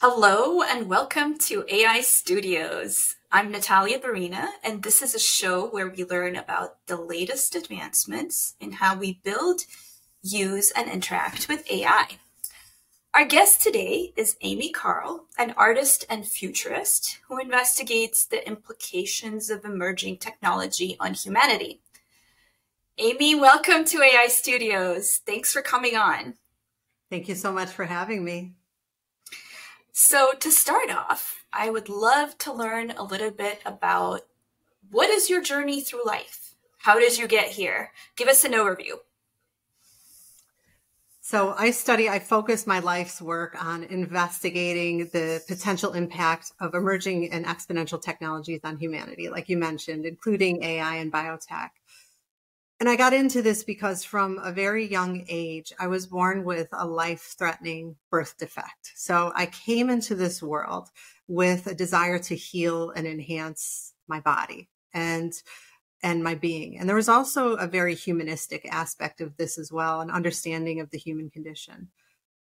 Hello and welcome to AI Studios. I'm Natalia Barina, and this is a show where we learn about the latest advancements in how we build, use, and interact with AI. Our guest today is Amy Karle, an artist and futurist who investigates the implications of emerging technology on humanity. Amy, welcome to AI Studios. Thanks for coming on. Thank you so much for having me. So, to start off, I would love to learn a little bit about what is your journey through life? How did you get here? Give us an overview. So, I study, I focus my life's work on investigating the potential impact of emerging and exponential technologies on humanity, like you mentioned, including AI and biotech. And I got into this because from a very young age, I was born with a life threatening birth defect. So I came into this world with a desire to heal and enhance my body and and my being. And there was also a very humanistic aspect of this as well, an understanding of the human condition.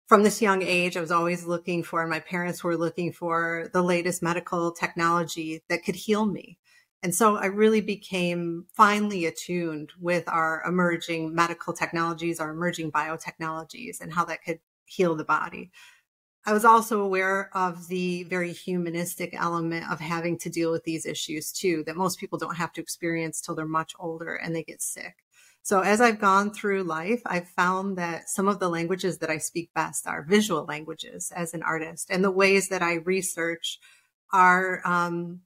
From this young age, I was always looking for, and my parents were looking for the latest medical technology that could heal me. And so I really became finely attuned with our emerging medical technologies, our emerging biotechnologies, and how that could heal the body. I was also aware of the very humanistic element of having to deal with these issues too, that most people don't have to experience till they're much older and they get sick. So as I've gone through life, I've found that some of the languages that I speak best are visual languages as an artist, and the ways that I research are um,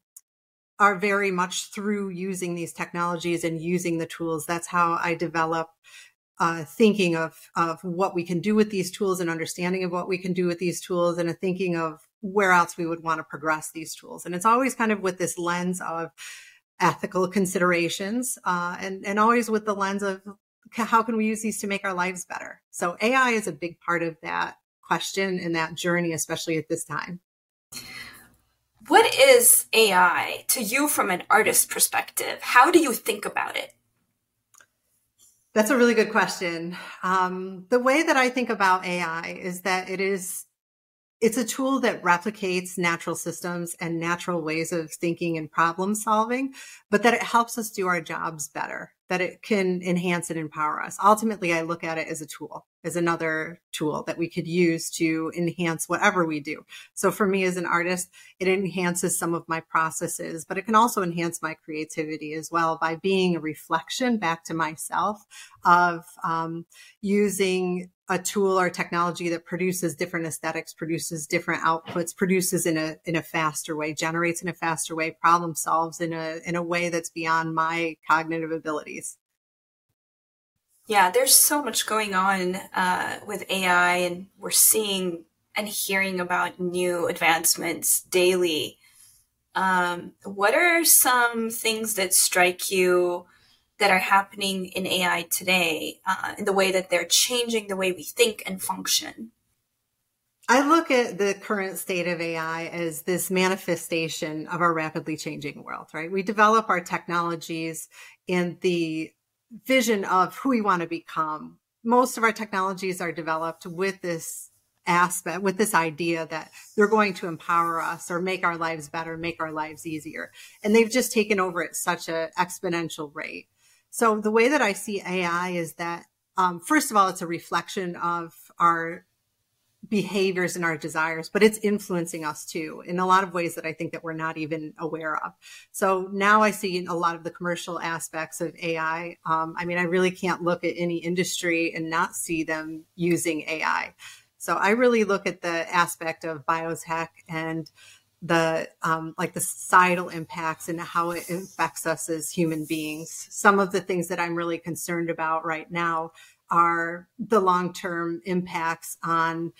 are very much through using these technologies and using the tools. That's how I develop uh, thinking of of what we can do with these tools and understanding of what we can do with these tools and a thinking of where else we would want to progress these tools. And it's always kind of with this lens of ethical considerations uh, and and always with the lens of how can we use these to make our lives better. So AI is a big part of that question and that journey, especially at this time. What is AI to you from an artist perspective? How do you think about it? That's a really good question. Um, the way that I think about AI is that it is it's a tool that replicates natural systems and natural ways of thinking and problem solving, but that it helps us do our jobs better, that it can enhance and empower us. Ultimately, I look at it as a tool, as another tool that we could use to enhance whatever we do. So for me as an artist, it enhances some of my processes, but it can also enhance my creativity as well by being a reflection back to myself of um, using a tool or technology that produces different aesthetics, produces different outputs, produces in a in a faster way, generates in a faster way, problem solves in a in a way that's beyond my cognitive abilities. Yeah, there's so much going on uh, with AI, and we're seeing and hearing about new advancements daily. Um, what are some things that strike you? That are happening in AI today, uh, in the way that they're changing the way we think and function? I look at the current state of AI as this manifestation of our rapidly changing world, right? We develop our technologies in the vision of who we want to become. Most of our technologies are developed with this aspect, with this idea that they're going to empower us or make our lives better, make our lives easier. And they've just taken over at such an exponential rate. So the way that I see AI is that, um, first of all, it's a reflection of our behaviors and our desires, but it's influencing us too in a lot of ways that I think that we're not even aware of. So now I see a lot of the commercial aspects of AI. Um, I mean, I really can't look at any industry and not see them using AI. So I really look at the aspect of biotech and the um, like the societal impacts and how it affects us as human beings. Some of the things that I'm really concerned about right now are the long term impacts on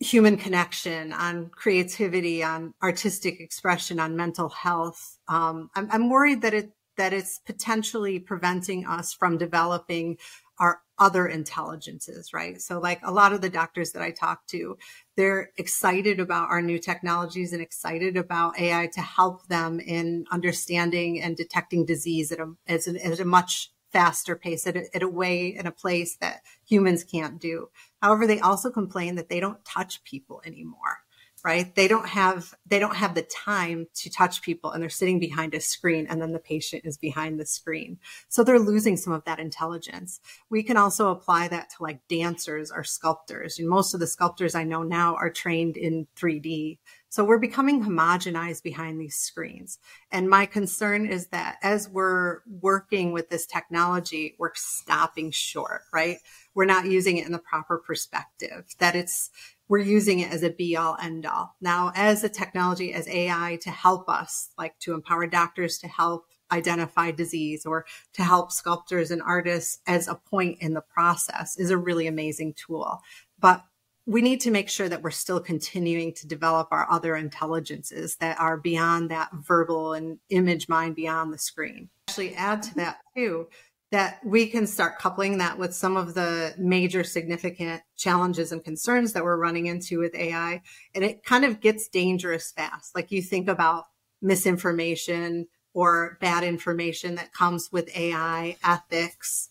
human connection, on creativity, on artistic expression, on mental health. Um, I'm, I'm worried that it that it's potentially preventing us from developing our other intelligences, right? So like a lot of the doctors that I talk to, they're excited about our new technologies and excited about AI to help them in understanding and detecting disease at a, at a, at a much faster pace, at a, at a way, in a place that humans can't do. However, they also complain that they don't touch people anymore. Right? They don't have they don't have the time to touch people and they're sitting behind a screen and then the patient is behind the screen. So they're losing some of that intelligence. We can also apply that to like dancers or sculptors. And most of the sculptors I know now are trained in 3D. So we're becoming homogenized behind these screens. And my concern is that as we're working with this technology, we're stopping short, right? We're not using it in the proper perspective, that it's we're using it as a be all end all. Now, as a technology, as AI to help us, like to empower doctors to help identify disease or to help sculptors and artists as a point in the process is a really amazing tool. But we need to make sure that we're still continuing to develop our other intelligences that are beyond that verbal and image mind beyond the screen. Actually, add to that too that we can start coupling that with some of the major significant challenges and concerns that we're running into with AI. And it kind of gets dangerous fast. Like you think about misinformation or bad information that comes with AI, ethics,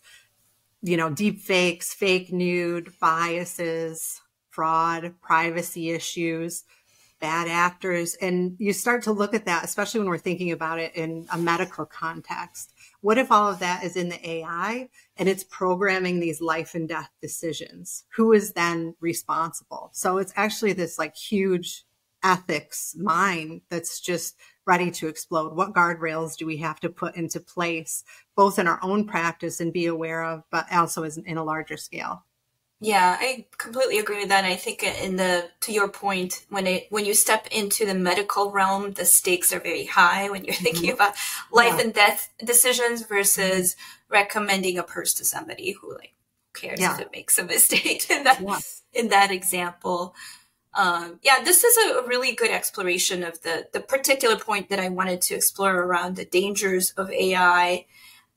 you know, deep fakes, fake nude, biases, fraud, privacy issues, bad actors. And you start to look at that, especially when we're thinking about it in a medical context what if all of that is in the AI and it's programming these life and death decisions? Who is then responsible? So it's actually this like huge ethics mine that's just ready to explode. What guardrails do we have to put into place, both in our own practice and be aware of, but also in a larger scale? Yeah, I completely agree with that. I think in the to your point, when it when you step into the medical realm, the stakes are very high when you're thinking mm-hmm. about life yeah. and death decisions versus recommending a purse to somebody who like cares yeah. if it makes a mistake in that yeah. in that example. Um, yeah, this is a really good exploration of the the particular point that I wanted to explore around the dangers of AI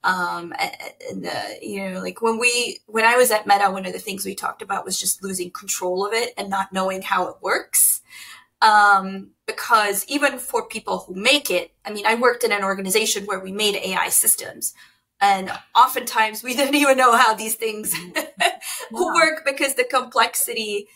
um and uh, you know like when we when i was at meta one of the things we talked about was just losing control of it and not knowing how it works. Um because even for people who make it i mean i worked in an organization where we made ai systems. And oftentimes we didn't even know how these things work because the complexity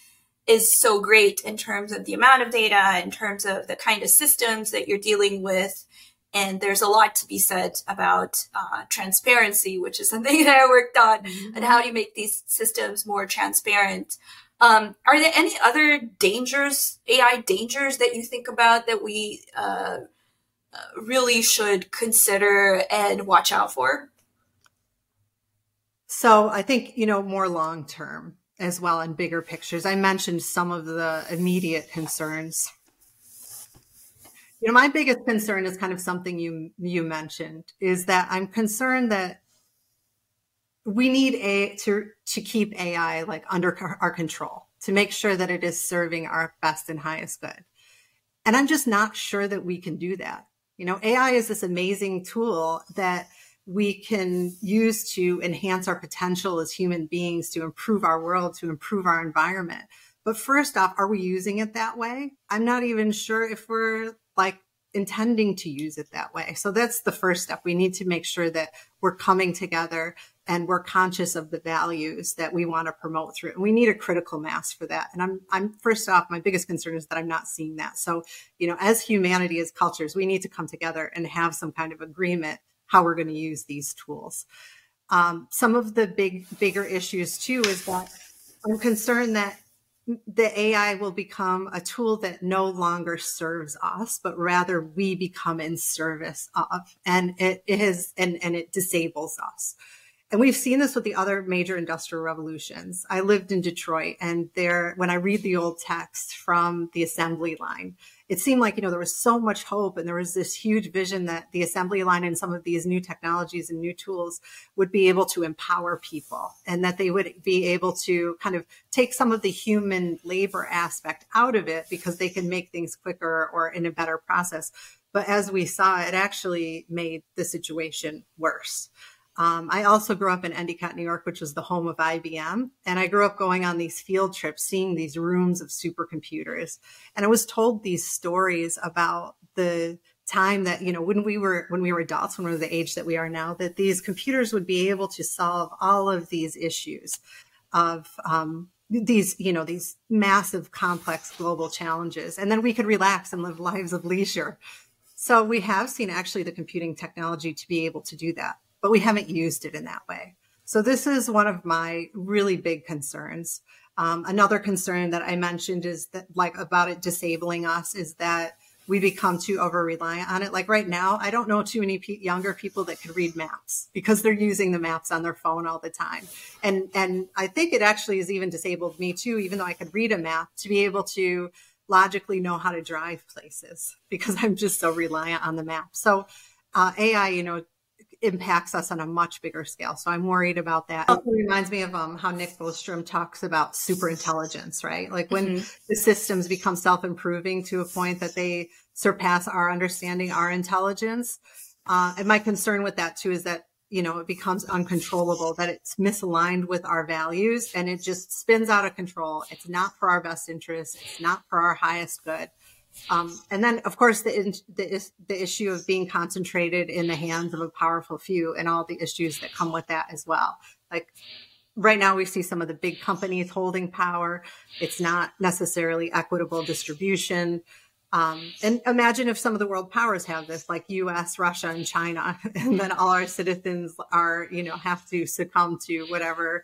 is so great in terms of the amount of data in terms of the kind of systems that you're dealing with and there's a lot to be said about uh, transparency, which is something that I worked on, mm-hmm. and how do you make these systems more transparent. Um, are there any other dangers, AI dangers that you think about that we uh, uh, really should consider and watch out for? So I think, you know, more long term as well and bigger pictures. I mentioned some of the immediate concerns you know, my biggest concern is kind of something you you mentioned is that I'm concerned that we need a to to keep AI like under our control to make sure that it is serving our best and highest good. And I'm just not sure that we can do that. You know, AI is this amazing tool that we can use to enhance our potential as human beings, to improve our world, to improve our environment. But first off, are we using it that way? I'm not even sure if we're like intending to use it that way. So that's the first step. We need to make sure that we're coming together and we're conscious of the values that we want to promote through. And we need a critical mass for that. And I'm, I'm first off, my biggest concern is that I'm not seeing that. So, you know, as humanity, as cultures, we need to come together and have some kind of agreement how we're going to use these tools. Um, some of the big, bigger issues too is that I'm concerned that the AI will become a tool that no longer serves us, but rather we become in service of, and it is, and, and it disables us. And we've seen this with the other major industrial revolutions. I lived in Detroit and there, when I read the old text from the assembly line, it seemed like, you know, there was so much hope and there was this huge vision that the assembly line and some of these new technologies and new tools would be able to empower people and that they would be able to kind of take some of the human labor aspect out of it because they can make things quicker or in a better process. But as we saw, it actually made the situation worse. Um, I also grew up in Endicott, New York, which was the home of IBM. And I grew up going on these field trips, seeing these rooms of supercomputers. And I was told these stories about the time that, you know, when we were, when we were adults, when we were the age that we are now, that these computers would be able to solve all of these issues of, um, these, you know, these massive, complex global challenges. And then we could relax and live lives of leisure. So we have seen actually the computing technology to be able to do that, but we haven't used it in that way. So this is one of my really big concerns. Um, another concern that I mentioned is that like about it disabling us is that we become too over reliant on it. Like right now, I don't know too many pe- younger people that could read maps because they're using the maps on their phone all the time. And, and I think it actually has even disabled me too, even though I could read a map to be able to logically know how to drive places because I'm just so reliant on the map. So, uh, AI, you know, impacts us on a much bigger scale. So I'm worried about that. It reminds me of um, how Nick Bostrom talks about super intelligence, right? Like when mm-hmm. the systems become self-improving to a point that they surpass our understanding, our intelligence. Uh, and my concern with that too is that, you know, it becomes uncontrollable, that it's misaligned with our values and it just spins out of control. It's not for our best interest. It's not for our highest good. Um, and then, of course, the, the, the issue of being concentrated in the hands of a powerful few and all the issues that come with that as well. Like right now, we see some of the big companies holding power. It's not necessarily equitable distribution. Um, and imagine if some of the world powers have this, like U.S., Russia, and China, and then all our citizens are, you know, have to succumb to whatever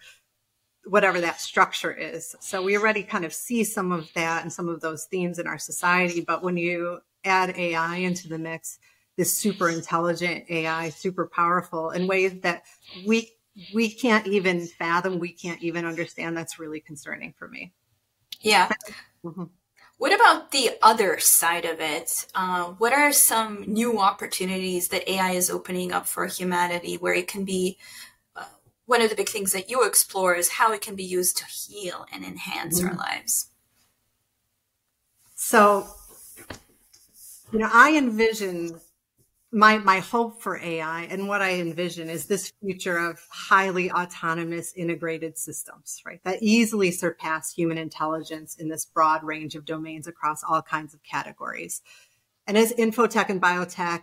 whatever that structure is. So we already kind of see some of that and some of those themes in our society. But when you add AI into the mix, this super intelligent AI, super powerful in ways that we we can't even fathom, we can't even understand, that's really concerning for me. Yeah. Mm-hmm. What about the other side of it? Uh, what are some new opportunities that AI is opening up for humanity where it can be one of the big things that you explore is how it can be used to heal and enhance mm-hmm. our lives. So, you know, I envision my my hope for AI and what I envision is this future of highly autonomous integrated systems, right? That easily surpass human intelligence in this broad range of domains across all kinds of categories. And as infotech and biotech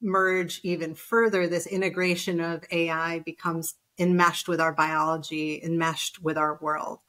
merge even further, this integration of AI becomes enmeshed with our biology, enmeshed with our world.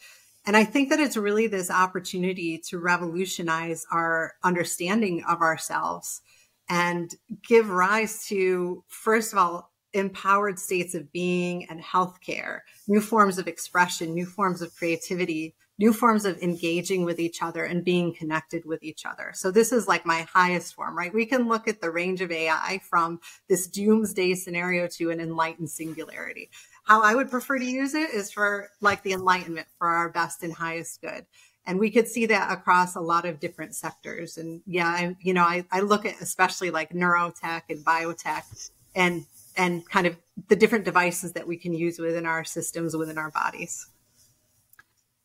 And I think that it's really this opportunity to revolutionize our understanding of ourselves and give rise to, first of all, empowered states of being and healthcare, new forms of expression, new forms of creativity, new forms of engaging with each other and being connected with each other. So this is like my highest form, right? We can look at the range of AI from this doomsday scenario to an enlightened singularity how I would prefer to use it is for like the enlightenment for our best and highest good. And we could see that across a lot of different sectors. And yeah, I, you know, I, I look at especially like neurotech and biotech and, and kind of the different devices that we can use within our systems, within our bodies.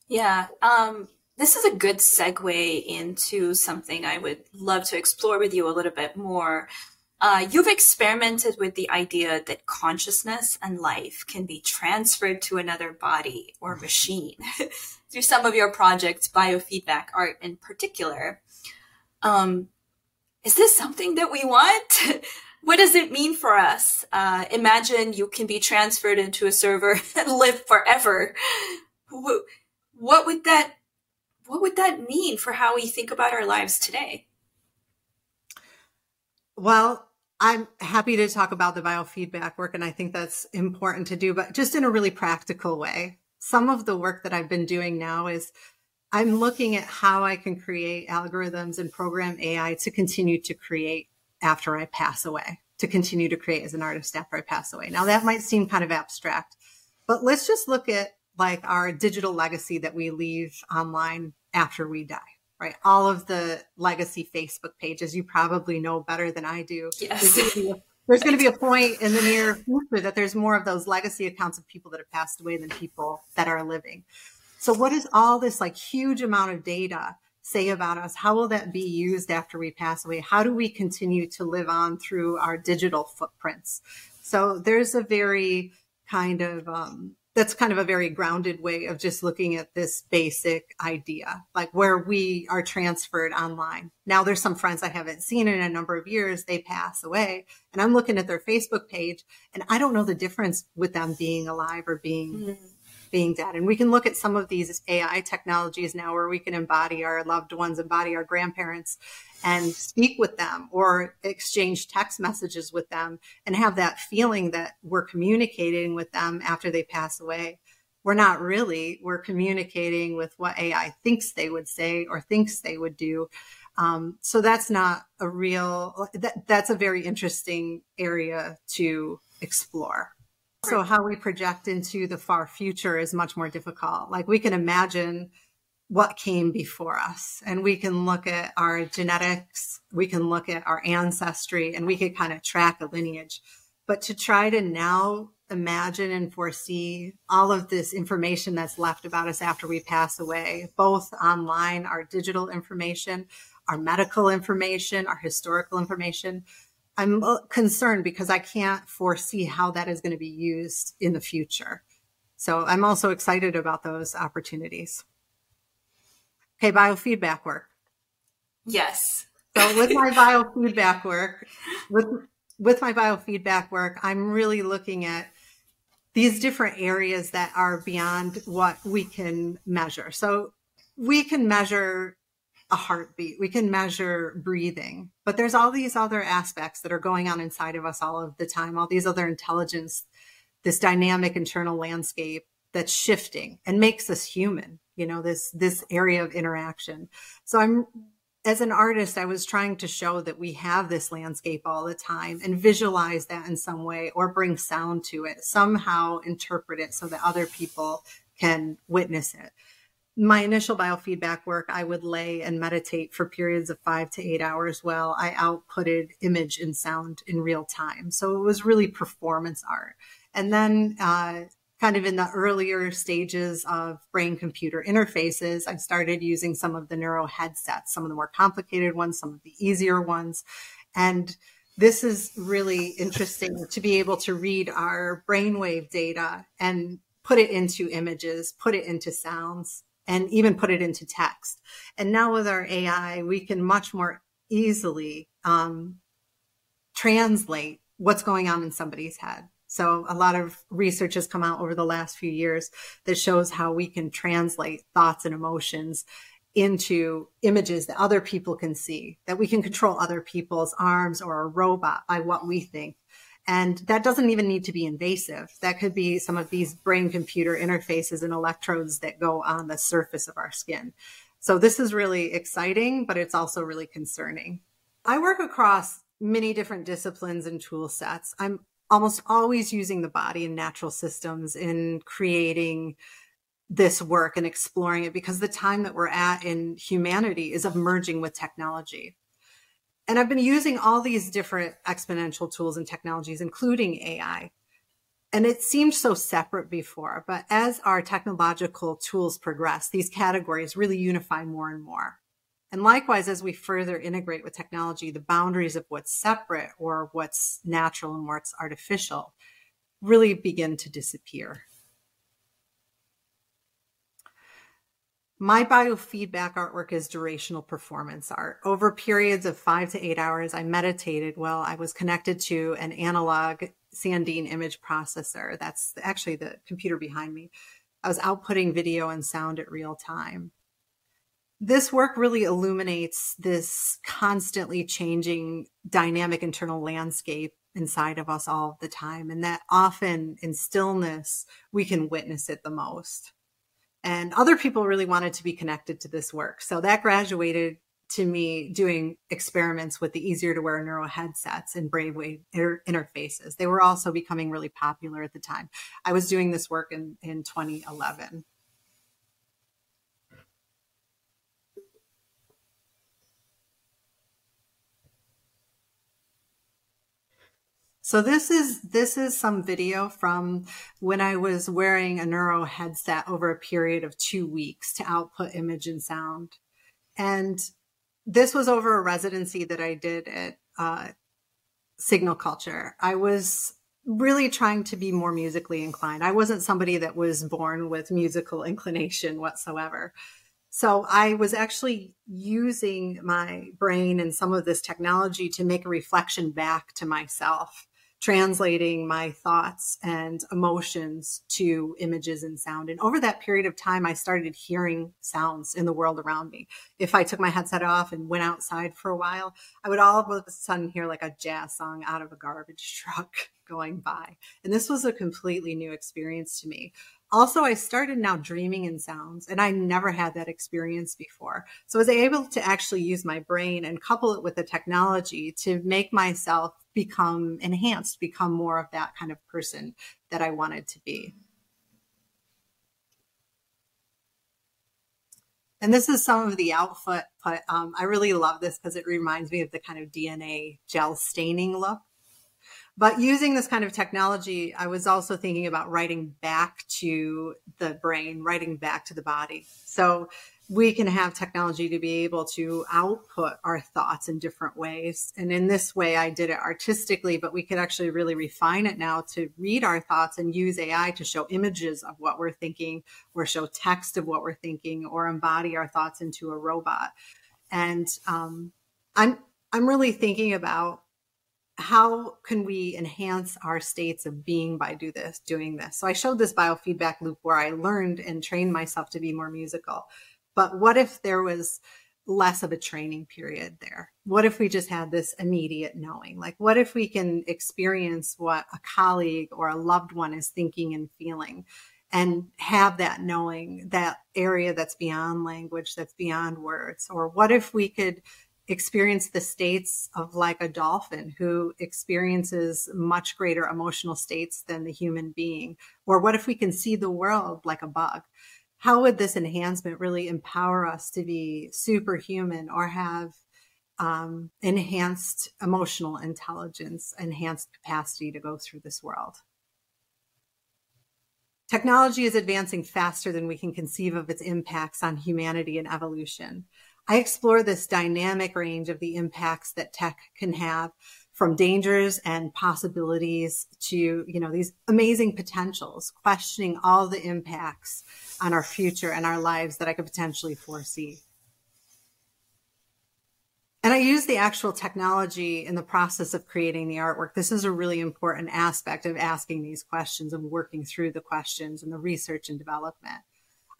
Yeah. Um, this is a good segue into something I would love to explore with you a little bit more. Uh, you've experimented with the idea that consciousness and life can be transferred to another body or machine through some of your projects, biofeedback art in particular. Um, is this something that we want? what does it mean for us? Uh, imagine you can be transferred into a server and live forever. What would that what would that mean for how we think about our lives today? Well, I'm happy to talk about the biofeedback work, and I think that's important to do, but just in a really practical way. Some of the work that I've been doing now is I'm looking at how I can create algorithms and program AI to continue to create after I pass away, to continue to create as an artist after I pass away. Now, that might seem kind of abstract, but let's just look at like our digital legacy that we leave online after we die right? All of the legacy Facebook pages, you probably know better than I do. Yes. There's going to be a point in the near future that there's more of those legacy accounts of people that have passed away than people that are living. So what does all this like huge amount of data say about us? How will that be used after we pass away? How do we continue to live on through our digital footprints? So there's a very kind of um, that's kind of a very grounded way of just looking at this basic idea, like where we are transferred online. Now there's some friends I haven't seen in a number of years. They pass away and I'm looking at their Facebook page and I don't know the difference with them being alive or being, mm-hmm. Being dead. And we can look at some of these AI technologies now where we can embody our loved ones, embody our grandparents and speak with them or exchange text messages with them and have that feeling that we're communicating with them after they pass away. We're not really, we're communicating with what AI thinks they would say or thinks they would do. Um, so that's not a real, that, that's a very interesting area to explore. So how we project into the far future is much more difficult. Like we can imagine what came before us and we can look at our genetics, we can look at our ancestry and we can kind of track a lineage. But to try to now imagine and foresee all of this information that's left about us after we pass away, both online, our digital information, our medical information, our historical information, I'm uh, concerned because I can't foresee how that is going to be used in the future. So I'm also excited about those opportunities. Okay, biofeedback work. Yes. So with my biofeedback work, with with my biofeedback work, I'm really looking at these different areas that are beyond what we can measure. So we can measure a heartbeat. We can measure breathing, but there's all these other aspects that are going on inside of us all of the time, all these other intelligence, this dynamic internal landscape that's shifting and makes us human, you know, this, this area of interaction. So I'm, as an artist, I was trying to show that we have this landscape all the time and visualize that in some way or bring sound to it, somehow interpret it so that other people can witness it my initial biofeedback work, I would lay and meditate for periods of five to eight hours while I outputted image and sound in real time. So it was really performance art. And then, uh, kind of in the earlier stages of brain computer interfaces, I started using some of the neuro headsets, some of the more complicated ones, some of the easier ones. And this is really interesting to be able to read our brainwave data and put it into images, put it into sounds, and even put it into text. And now with our AI, we can much more easily um, translate what's going on in somebody's head. So a lot of research has come out over the last few years that shows how we can translate thoughts and emotions into images that other people can see, that we can control other people's arms or a robot by what we think. And that doesn't even need to be invasive. That could be some of these brain computer interfaces and electrodes that go on the surface of our skin. So this is really exciting, but it's also really concerning. I work across many different disciplines and tool sets. I'm almost always using the body and natural systems in creating this work and exploring it because the time that we're at in humanity is of merging with technology. And I've been using all these different exponential tools and technologies, including AI. And it seemed so separate before, but as our technological tools progress, these categories really unify more and more. And likewise, as we further integrate with technology, the boundaries of what's separate or what's natural and what's artificial really begin to disappear. My biofeedback artwork is durational performance art. Over periods of five to eight hours, I meditated while I was connected to an analog Sandin image processor. That's actually the computer behind me. I was outputting video and sound at real time. This work really illuminates this constantly changing dynamic internal landscape inside of us all the time. And that often in stillness, we can witness it the most and other people really wanted to be connected to this work. So that graduated to me doing experiments with the easier to wear neuro headsets and brainwave inter- interfaces. They were also becoming really popular at the time. I was doing this work in, in 2011. So this is this is some video from when I was wearing a neuro headset over a period of two weeks to output image and sound. And this was over a residency that I did at uh, Signal Culture. I was really trying to be more musically inclined. I wasn't somebody that was born with musical inclination whatsoever. So I was actually using my brain and some of this technology to make a reflection back to myself translating my thoughts and emotions to images and sound. And over that period of time, I started hearing sounds in the world around me. If I took my headset off and went outside for a while, I would all of a sudden hear like a jazz song out of a garbage truck going by. And this was a completely new experience to me. Also, I started now dreaming in sounds, and I never had that experience before. So I was able to actually use my brain and couple it with the technology to make myself become enhanced, become more of that kind of person that I wanted to be. And this is some of the output. But um, I really love this because it reminds me of the kind of DNA gel staining look but using this kind of technology, I was also thinking about writing back to the brain, writing back to the body. So we can have technology to be able to output our thoughts in different ways. And in this way, I did it artistically, but we could actually really refine it now to read our thoughts and use AI to show images of what we're thinking or show text of what we're thinking or embody our thoughts into a robot. And um, I'm, I'm really thinking about how can we enhance our states of being by do this doing this? So i showed this biofeedback loop where i learned and trained myself to be more musical. But what if there was less of a training period there? What if we just had this immediate knowing? Like what if we can experience what a colleague or a loved one is thinking and feeling and have that knowing that area that's beyond language that's beyond words? Or what if we could experience the states of like a dolphin who experiences much greater emotional states than the human being? Or what if we can see the world like a bug? How would this enhancement really empower us to be superhuman or have um, enhanced emotional intelligence, enhanced capacity to go through this world? Technology is advancing faster than we can conceive of its impacts on humanity and evolution. I explore this dynamic range of the impacts that tech can have from dangers and possibilities to, you know, these amazing potentials, questioning all the impacts on our future and our lives that I could potentially foresee. And I use the actual technology in the process of creating the artwork. This is a really important aspect of asking these questions and working through the questions and the research and development.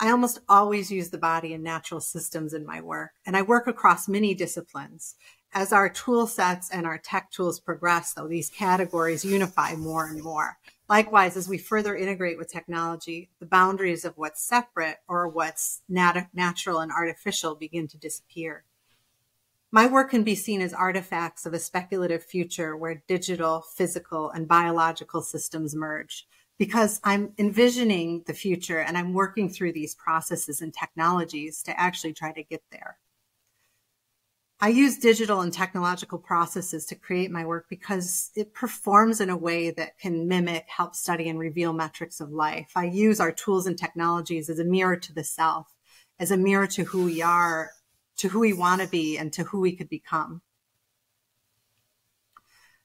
I almost always use the body and natural systems in my work, and I work across many disciplines. As our tool sets and our tech tools progress, though, these categories unify more and more. Likewise, as we further integrate with technology, the boundaries of what's separate or what's nat- natural and artificial begin to disappear. My work can be seen as artifacts of a speculative future where digital, physical, and biological systems merge because I'm envisioning the future and I'm working through these processes and technologies to actually try to get there. I use digital and technological processes to create my work because it performs in a way that can mimic, help study, and reveal metrics of life. I use our tools and technologies as a mirror to the self, as a mirror to who we are, to who we want to be, and to who we could become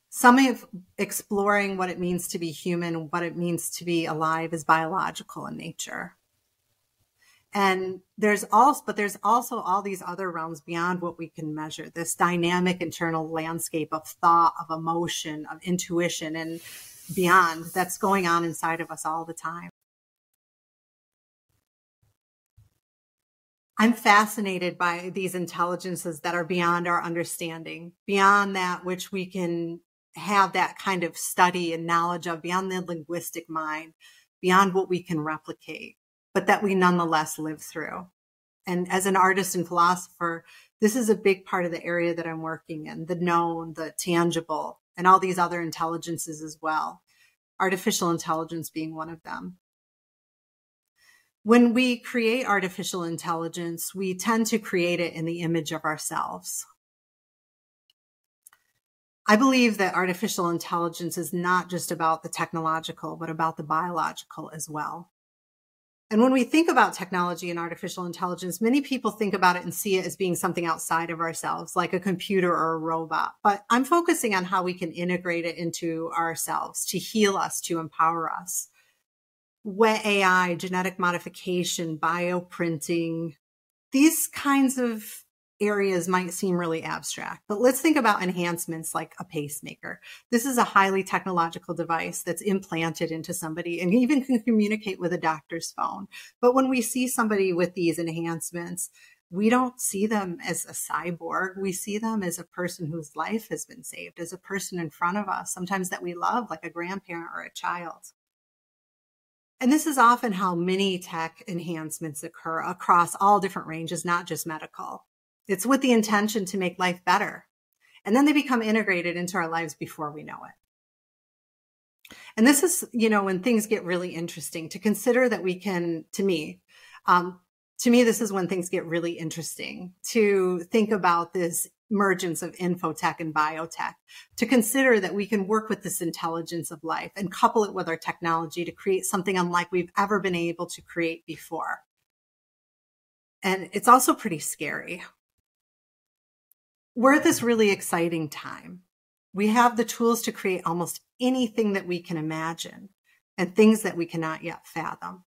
some of exploring what it means to be human, what it means to be alive is biological in nature. And there's also, but there's also all these other realms beyond what we can measure, this dynamic internal landscape of thought, of emotion, of intuition, and beyond that's going on inside of us all the time. I'm fascinated by these intelligences that are beyond our understanding, beyond that which we can have that kind of study and knowledge of beyond the linguistic mind, beyond what we can replicate, but that we nonetheless live through. And as an artist and philosopher, this is a big part of the area that I'm working in the known, the tangible, and all these other intelligences as well. Artificial intelligence being one of them. When we create artificial intelligence, we tend to create it in the image of ourselves. I believe that artificial intelligence is not just about the technological, but about the biological as well. And when we think about technology and artificial intelligence, many people think about it and see it as being something outside of ourselves, like a computer or a robot. But I'm focusing on how we can integrate it into ourselves to heal us, to empower us. Wet AI, genetic modification, bioprinting, these kinds of areas might seem really abstract, but let's think about enhancements like a pacemaker. This is a highly technological device that's implanted into somebody and even can communicate with a doctor's phone. But when we see somebody with these enhancements, we don't see them as a cyborg. We see them as a person whose life has been saved, as a person in front of us, sometimes that we love, like a grandparent or a child. And this is often how many tech enhancements occur across all different ranges, not just medical. It's with the intention to make life better. And then they become integrated into our lives before we know it. And this is, you know, when things get really interesting to consider that we can, to me, um, to me, this is when things get really interesting to think about this emergence of infotech and biotech, to consider that we can work with this intelligence of life and couple it with our technology to create something unlike we've ever been able to create before. And it's also pretty scary we're at this really exciting time. We have the tools to create almost anything that we can imagine and things that we cannot yet fathom.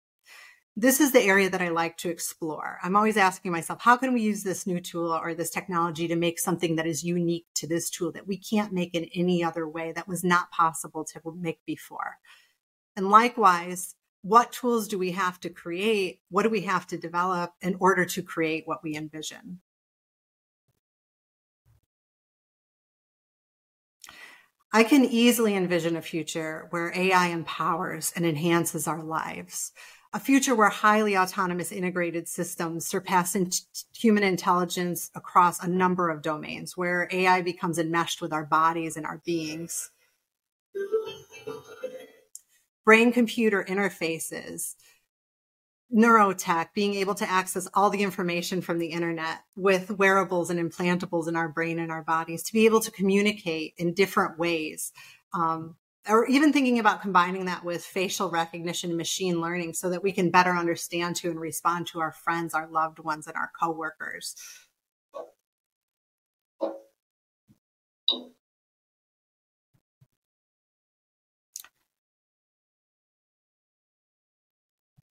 This is the area that I like to explore. I'm always asking myself, how can we use this new tool or this technology to make something that is unique to this tool that we can't make in any other way that was not possible to make before? And likewise, what tools do we have to create? What do we have to develop in order to create what we envision? I can easily envision a future where AI empowers and enhances our lives. A future where highly autonomous integrated systems surpass in human intelligence across a number of domains, where AI becomes enmeshed with our bodies and our beings. Brain computer interfaces neurotech, being able to access all the information from the internet with wearables and implantables in our brain and our bodies to be able to communicate in different ways. Um, or even thinking about combining that with facial recognition and machine learning so that we can better understand to and respond to our friends, our loved ones, and our coworkers.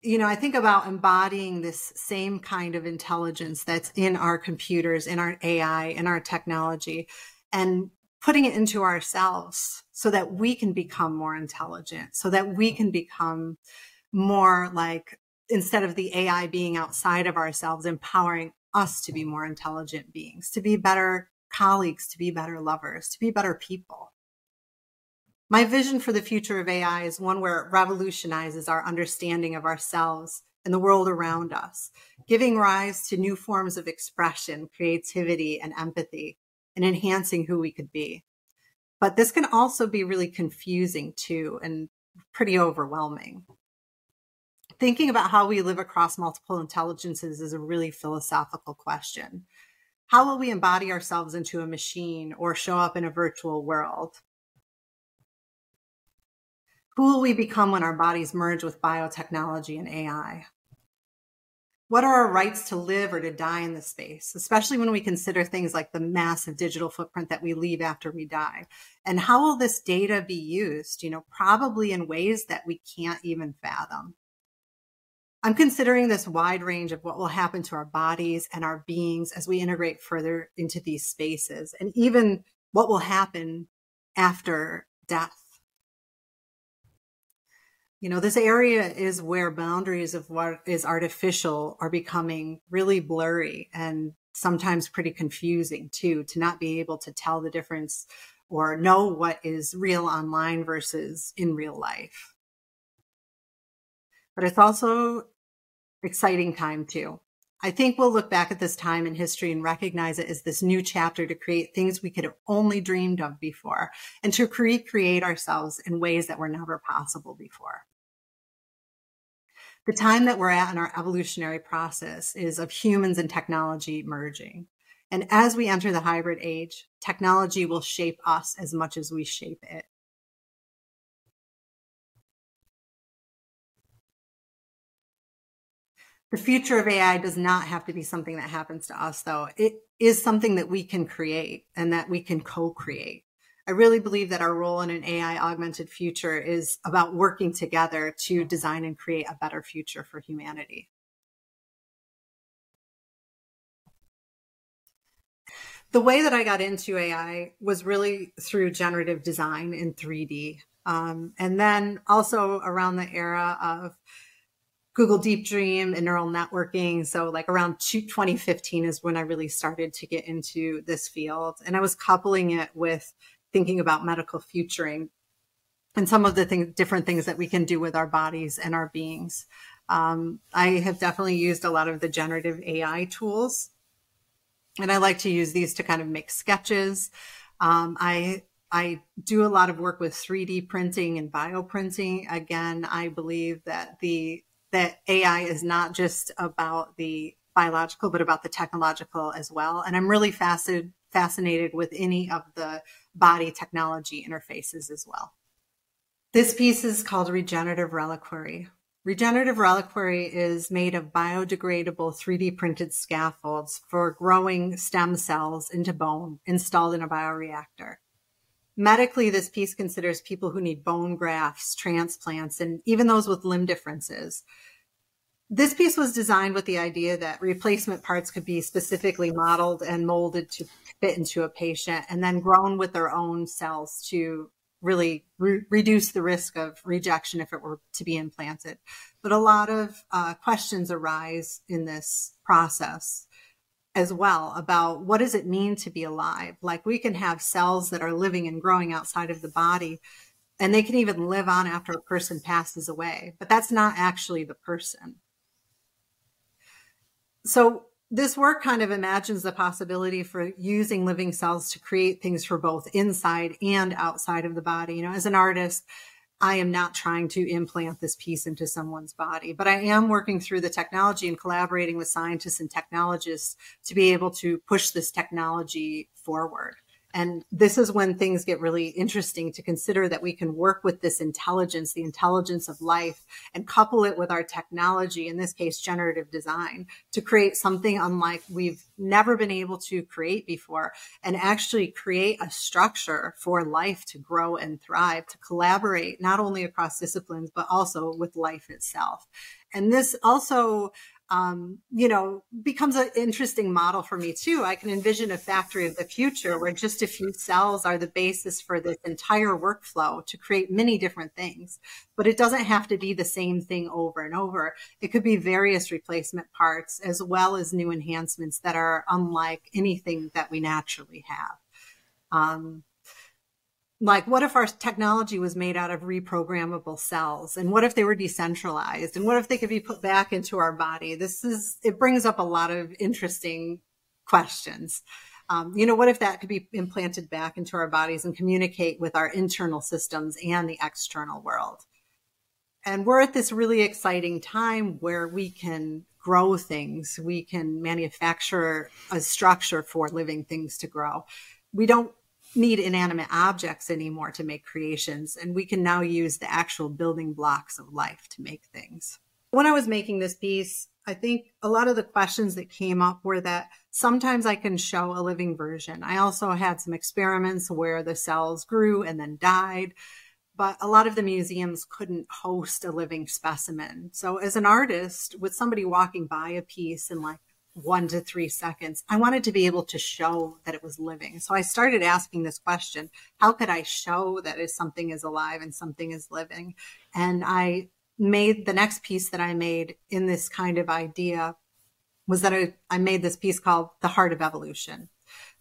You know, I think about embodying this same kind of intelligence that's in our computers, in our AI, in our technology, and putting it into ourselves so that we can become more intelligent, so that we can become more like, instead of the AI being outside of ourselves, empowering us to be more intelligent beings, to be better colleagues, to be better lovers, to be better people. My vision for the future of AI is one where it revolutionizes our understanding of ourselves and the world around us, giving rise to new forms of expression, creativity, and empathy, and enhancing who we could be. But this can also be really confusing too and pretty overwhelming. Thinking about how we live across multiple intelligences is a really philosophical question. How will we embody ourselves into a machine or show up in a virtual world? Who will we become when our bodies merge with biotechnology and AI? What are our rights to live or to die in this space, especially when we consider things like the massive digital footprint that we leave after we die? And how will this data be used? You know, probably in ways that we can't even fathom. I'm considering this wide range of what will happen to our bodies and our beings as we integrate further into these spaces, and even what will happen after death you know, this area is where boundaries of what is artificial are becoming really blurry and sometimes pretty confusing too, to not be able to tell the difference or know what is real online versus in real life. But it's also exciting time too. I think we'll look back at this time in history and recognize it as this new chapter to create things we could have only dreamed of before and to recreate ourselves in ways that were never possible before. The time that we're at in our evolutionary process is of humans and technology merging. And as we enter the hybrid age, technology will shape us as much as we shape it. The future of AI does not have to be something that happens to us, though. It is something that we can create and that we can co create. I really believe that our role in an AI augmented future is about working together to design and create a better future for humanity. The way that I got into AI was really through generative design in 3D. Um, and then also around the era of Google Deep Dream and neural networking. So, like around 2015 is when I really started to get into this field. And I was coupling it with thinking about medical futuring and some of the things, different things that we can do with our bodies and our beings. Um, I have definitely used a lot of the generative AI tools, and I like to use these to kind of make sketches. Um, I I do a lot of work with 3D printing and bioprinting. Again, I believe that the that AI is not just about the biological, but about the technological as well. And I'm really fascinated fascinated with any of the body technology interfaces as well. This piece is called Regenerative Reliquary. Regenerative reliquary is made of biodegradable 3D printed scaffolds for growing stem cells into bone installed in a bioreactor. Medically, this piece considers people who need bone grafts, transplants, and even those with limb differences. This piece was designed with the idea that replacement parts could be specifically modeled and molded to fit into a patient and then grown with their own cells to really re- reduce the risk of rejection if it were to be implanted. But a lot of uh, questions arise in this process as well about what does it mean to be alive? Like we can have cells that are living and growing outside of the body, and they can even live on after a person passes away, but that's not actually the person. So this work kind of imagines the possibility for using living cells to create things for both inside and outside of the body. You know, as an artist, I am not trying to implant this piece into someone's body, but I am working through the technology and collaborating with scientists and technologists to be able to push this technology forward. And this is when things get really interesting to consider that we can work with this intelligence, the intelligence of life, and couple it with our technology, in this case, generative design, to create something unlike we've never been able to create before and actually create a structure for life to grow and thrive, to collaborate not only across disciplines, but also with life itself. And this also um, you know, becomes an interesting model for me too. I can envision a factory of the future where just a few cells are the basis for this entire workflow to create many different things. But it doesn't have to be the same thing over and over. It could be various replacement parts as well as new enhancements that are unlike anything that we naturally have. Um, like what if our technology was made out of reprogrammable cells? And what if they were decentralized? And what if they could be put back into our body? This is it brings up a lot of interesting questions. Um, you know what if that could be implanted back into our bodies and communicate with our internal systems and the external world? And we're at this really exciting time where we can grow things. We can manufacture a structure for living things to grow. We don't need inanimate objects anymore to make creations, and we can now use the actual building blocks of life to make things. When I was making this piece, I think a lot of the questions that came up were that sometimes I can show a living version. I also had some experiments where the cells grew and then died, but a lot of the museums couldn't host a living specimen. So as an artist, with somebody walking by a piece and like one to three seconds. I wanted to be able to show that it was living. So I started asking this question How could I show that if something is alive and something is living? And I made the next piece that I made in this kind of idea was that I, I made this piece called The Heart of Evolution.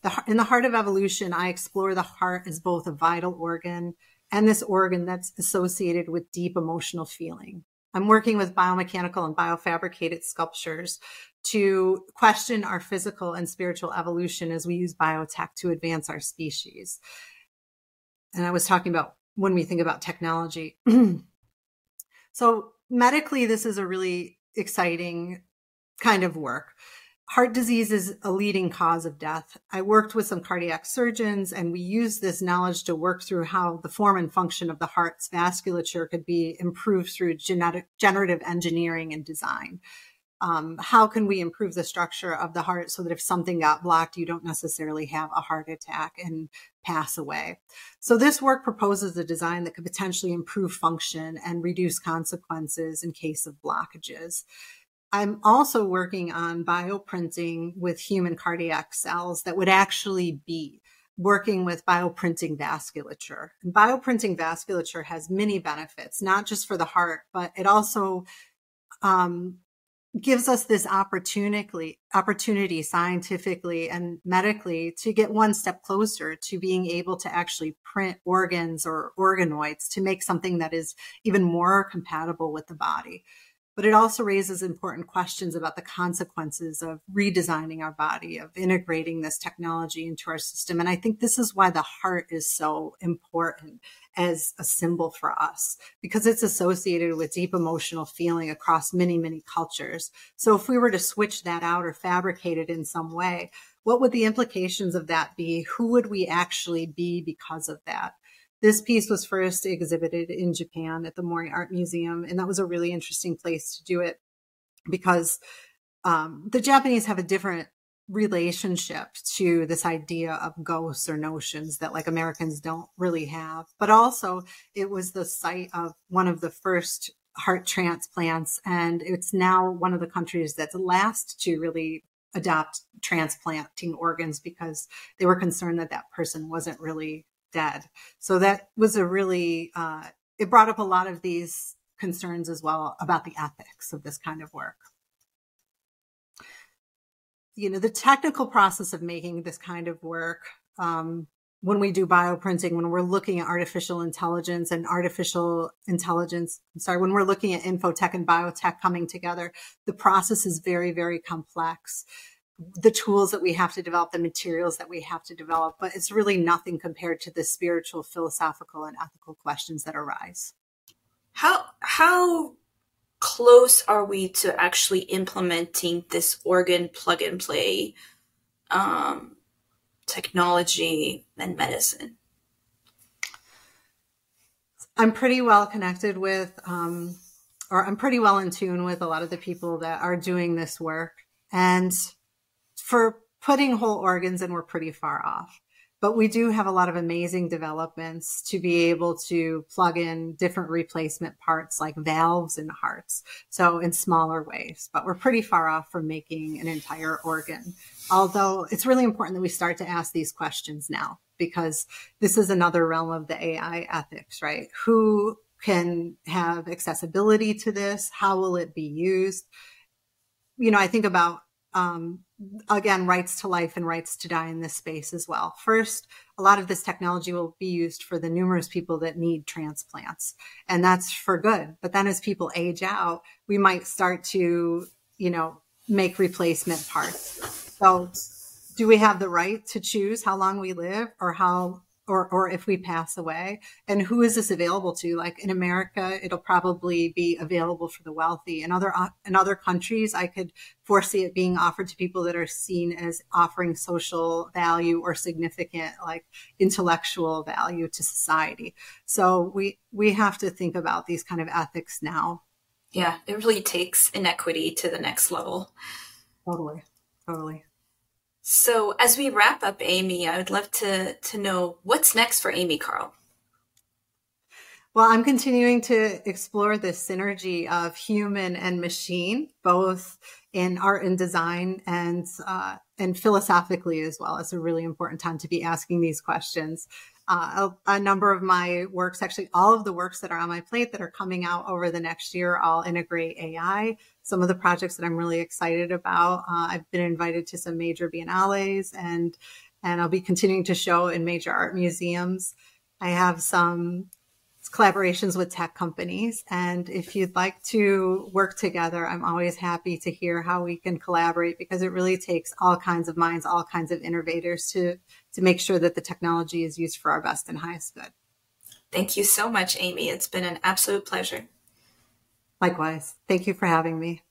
The, in the heart of evolution, I explore the heart as both a vital organ and this organ that's associated with deep emotional feeling. I'm working with biomechanical and biofabricated sculptures to question our physical and spiritual evolution as we use biotech to advance our species. And I was talking about when we think about technology. so, medically, this is a really exciting kind of work. Heart disease is a leading cause of death. I worked with some cardiac surgeons and we used this knowledge to work through how the form and function of the heart's vasculature could be improved through genetic, generative engineering and design um, how can we improve the structure of the heart so that if something got blocked, you don't necessarily have a heart attack and pass away. So this work proposes a design that could potentially improve function and reduce consequences in case of blockages. I'm also working on bioprinting with human cardiac cells that would actually be working with bioprinting vasculature. And bioprinting vasculature has many benefits, not just for the heart, but it also um, gives us this opportunity, opportunity scientifically and medically to get one step closer to being able to actually print organs or organoids to make something that is even more compatible with the body but it also raises important questions about the consequences of redesigning our body, of integrating this technology into our system. And I think this is why the heart is so important as a symbol for us, because it's associated with deep emotional feeling across many, many cultures. So if we were to switch that out or fabricate it in some way, what would the implications of that be? Who would we actually be because of that? This piece was first exhibited in Japan at the Mori Art Museum, and that was a really interesting place to do it because um, the Japanese have a different relationship to this idea of ghosts or notions that like Americans don't really have. But also, it was the site of one of the first heart transplants, and it's now one of the countries that's last to really adopt transplanting organs because they were concerned that that person wasn't really dead. So that was a really, uh, it brought up a lot of these concerns as well about the ethics of this kind of work. You know, the technical process of making this kind of work, um, when we do bioprinting, when we're looking at artificial intelligence and artificial intelligence, I'm sorry, when we're looking at infotech and biotech coming together, the process is very, very complex the tools that we have to develop, the materials that we have to develop, but it's really nothing compared to the spiritual, philosophical, and ethical questions that arise. How how close are we to actually implementing this organ plug and play um, technology and medicine? I'm pretty well connected with, um, or I'm pretty well in tune with a lot of the people that are doing this work. And for putting whole organs in, we're pretty far off. But we do have a lot of amazing developments to be able to plug in different replacement parts like valves and hearts. So in smaller ways, but we're pretty far off from making an entire organ. Although it's really important that we start to ask these questions now because this is another realm of the AI ethics, right? Who can have accessibility to this? How will it be used? You know, I think about um, again, rights to life and rights to die in this space as well. First, a lot of this technology will be used for the numerous people that need transplants, and that's for good. But then as people age out, we might start to, you know, make replacement parts. So, do we have the right to choose how long we live or how or or if we pass away. And who is this available to? Like in america it'll probably be available for the wealthy. In other uh, in other countries i could foresee it being offered to people that are seen as offering social value or significant like intellectual value to society. So we we have to think about these kind of ethics now. Yeah it really takes inequity to the next level. Totally. Totally so, as we wrap up, Amy, I would love to to know what's next for Amy Karle. Well, I'm continuing to explore the synergy of human and machine, both in art and design, and uh, and philosophically as well. It's a really important time to be asking these questions. Uh, a, a, number of my works, actually all of the works that are on my plate that are coming out over the next year, I'll integrate AI. Some of the projects that I'm really excited about, uh, I've been invited to some major biennales and and I'll be continuing to show in major art museums. I have some collaborations with tech companies. And if you'd like to work together, I'm always happy to hear how we can collaborate because it really takes all kinds of minds, all kinds of innovators to, to make sure that the technology is used for our best and highest good. Thank you so much, Amy. It's been an absolute pleasure. Likewise. Thank you for having me.